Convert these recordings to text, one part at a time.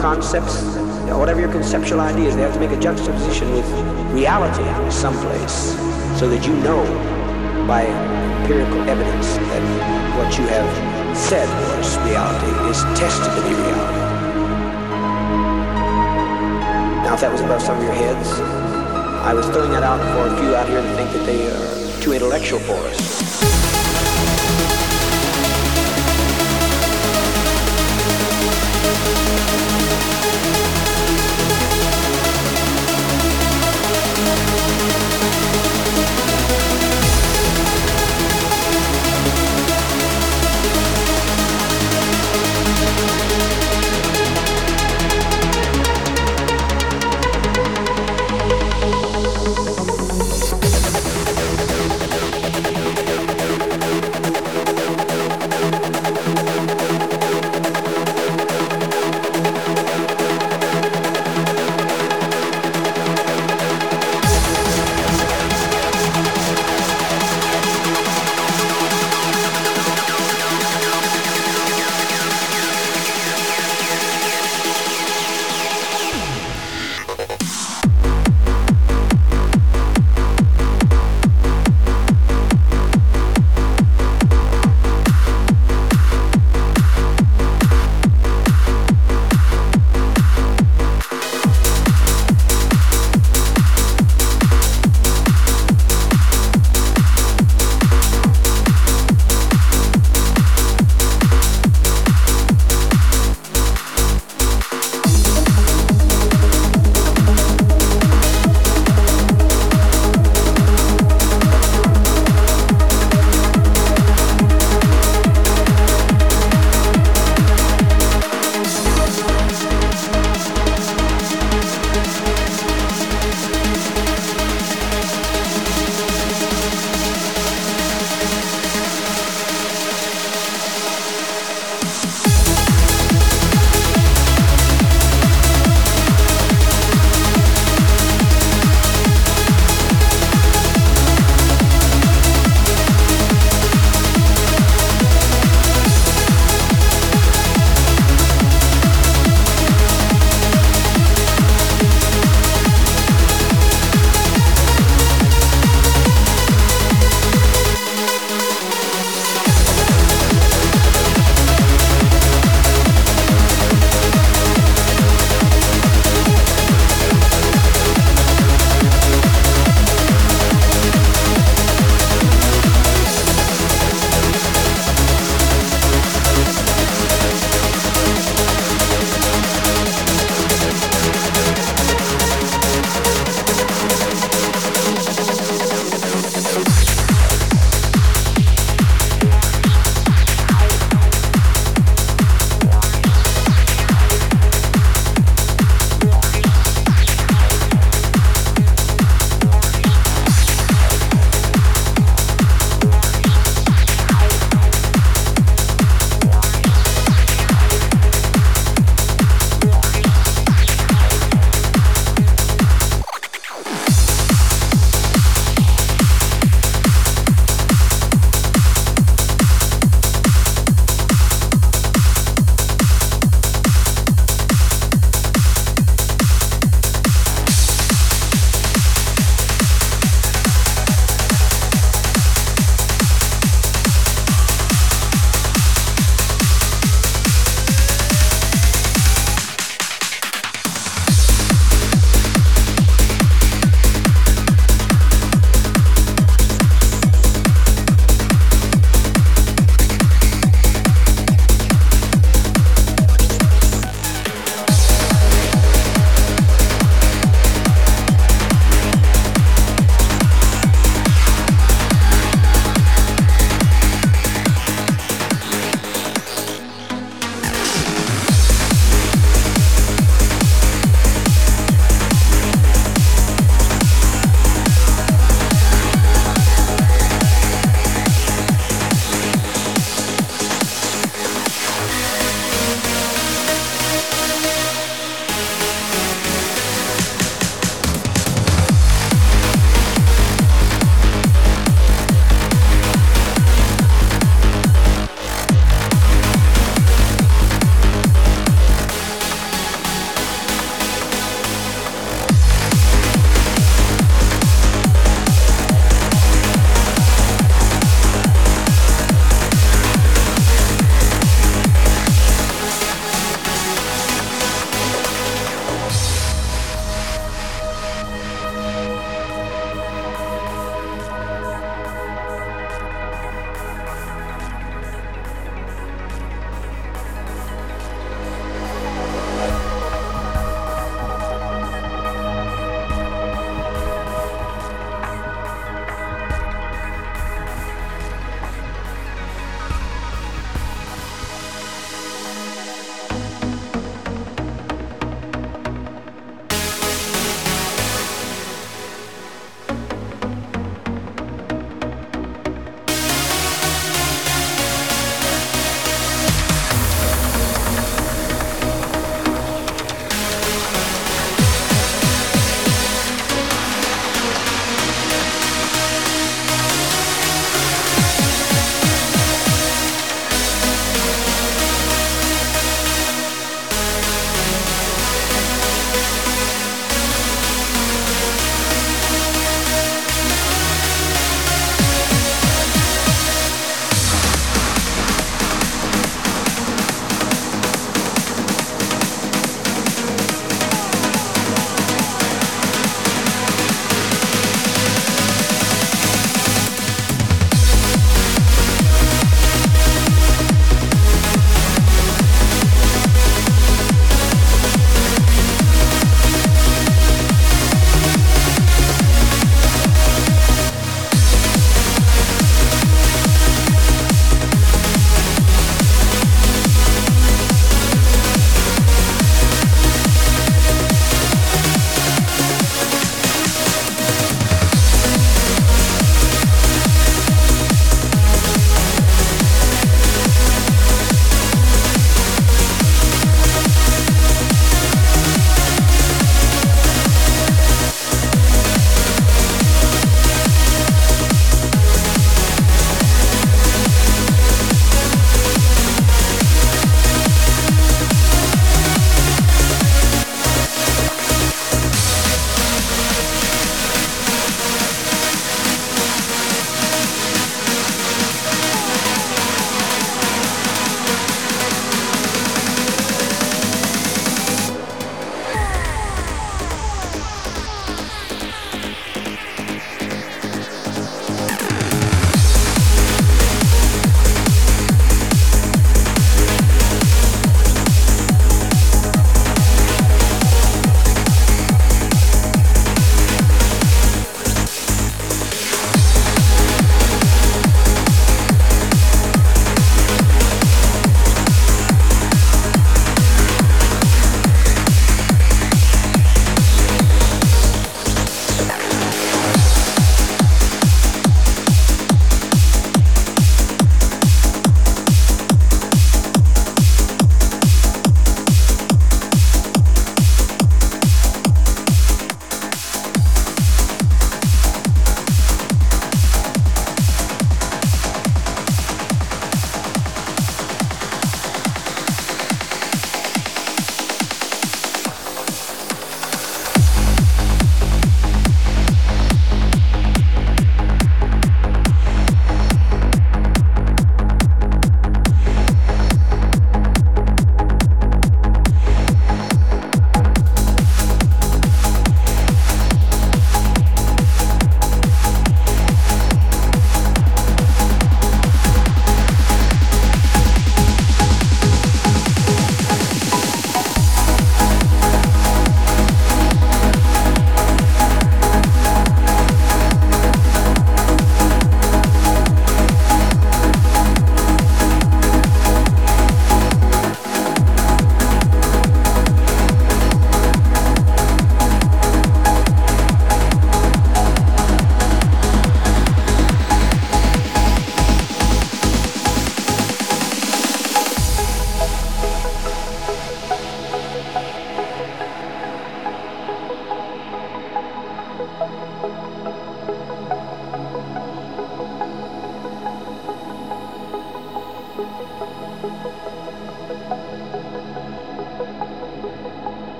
concepts, whatever your conceptual ideas, they have to make a juxtaposition with reality someplace so that you know by empirical evidence that what you have said was reality is tested to be reality. Now, if that was above some of your heads, I was throwing that out for a few out here to think that they are too intellectual for us.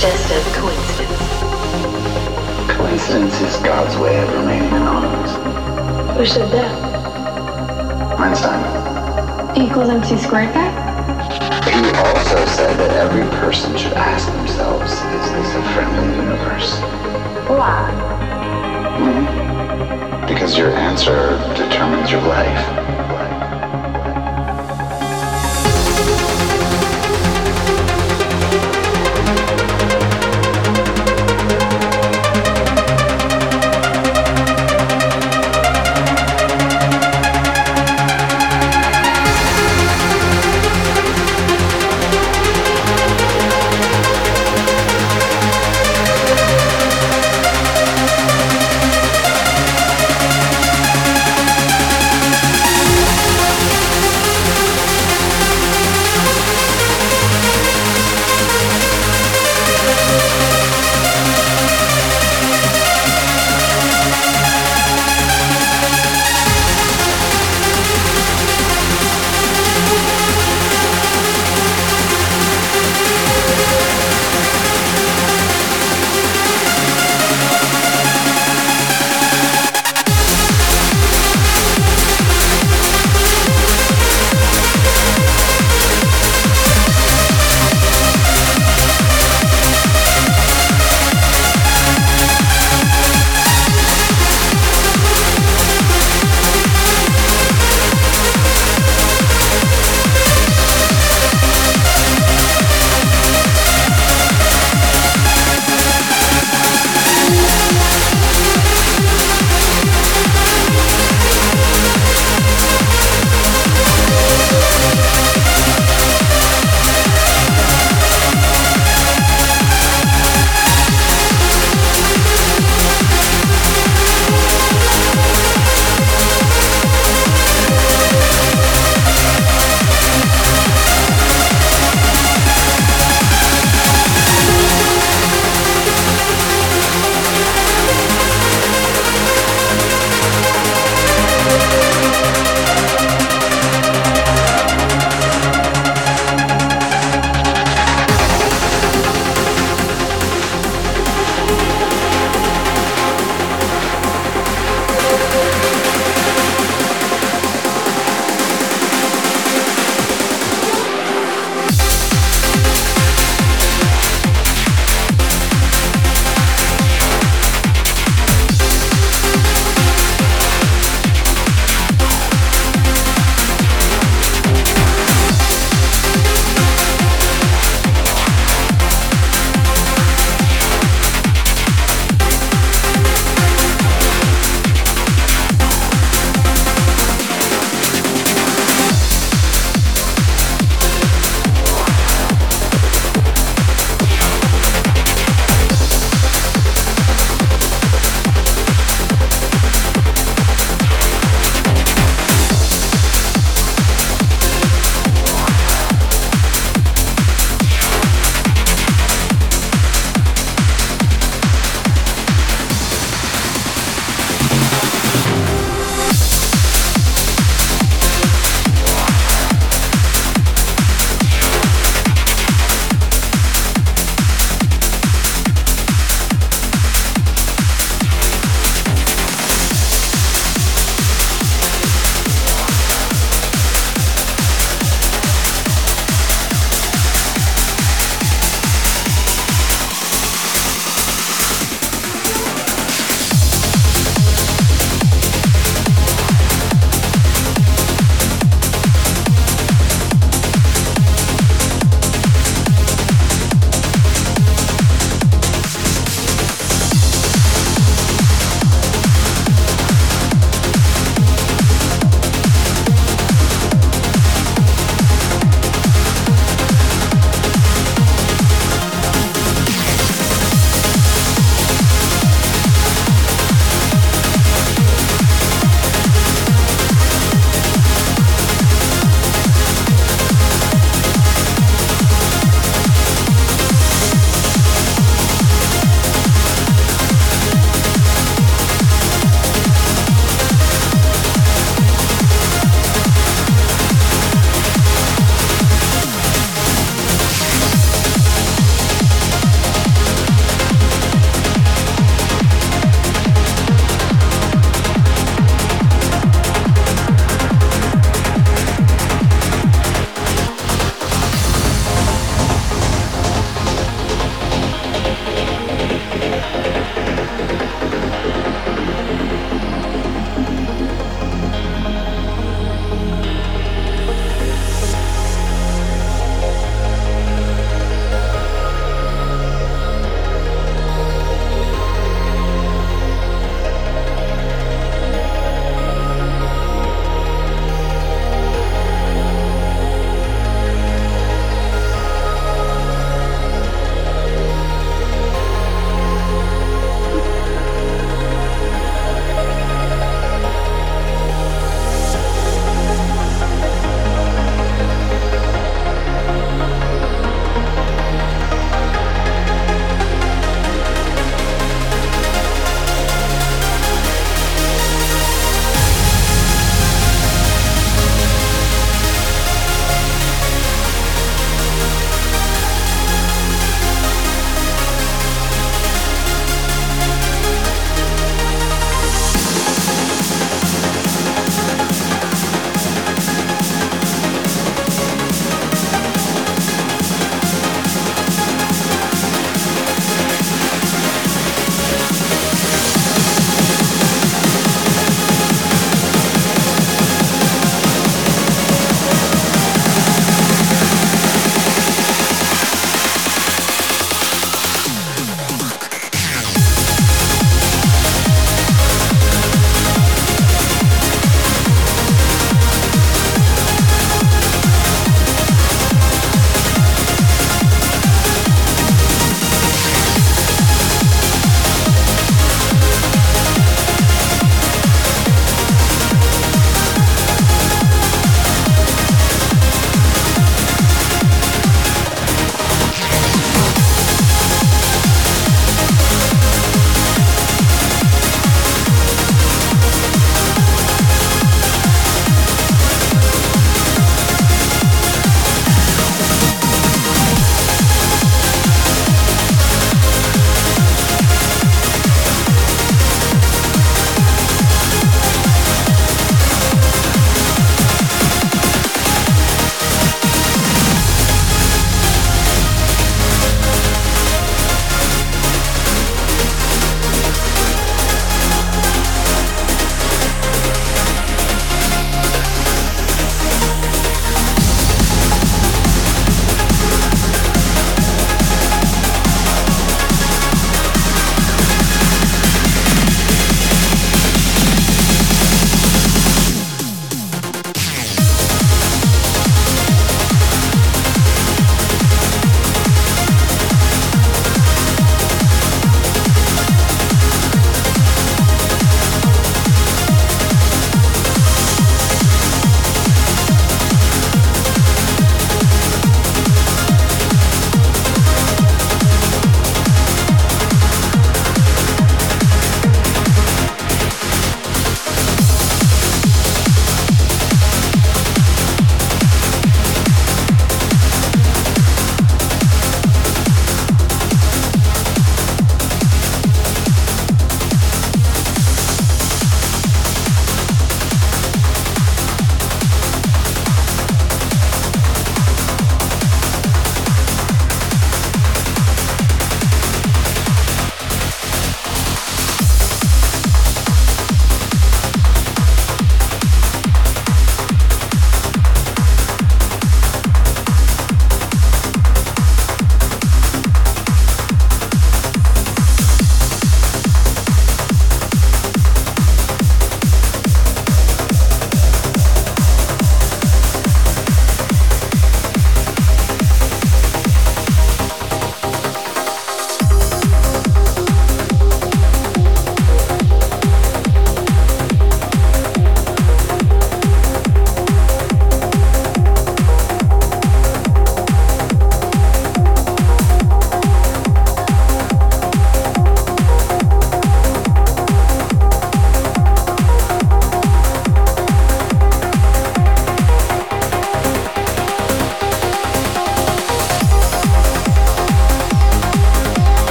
It's just a coincidence. Coincidence is God's way of remaining anonymous. Who said that? Einstein. Equals MC squared guy? He also said that every person should ask themselves, is this a friendly universe? Why? Hmm? Because your answer determines your life.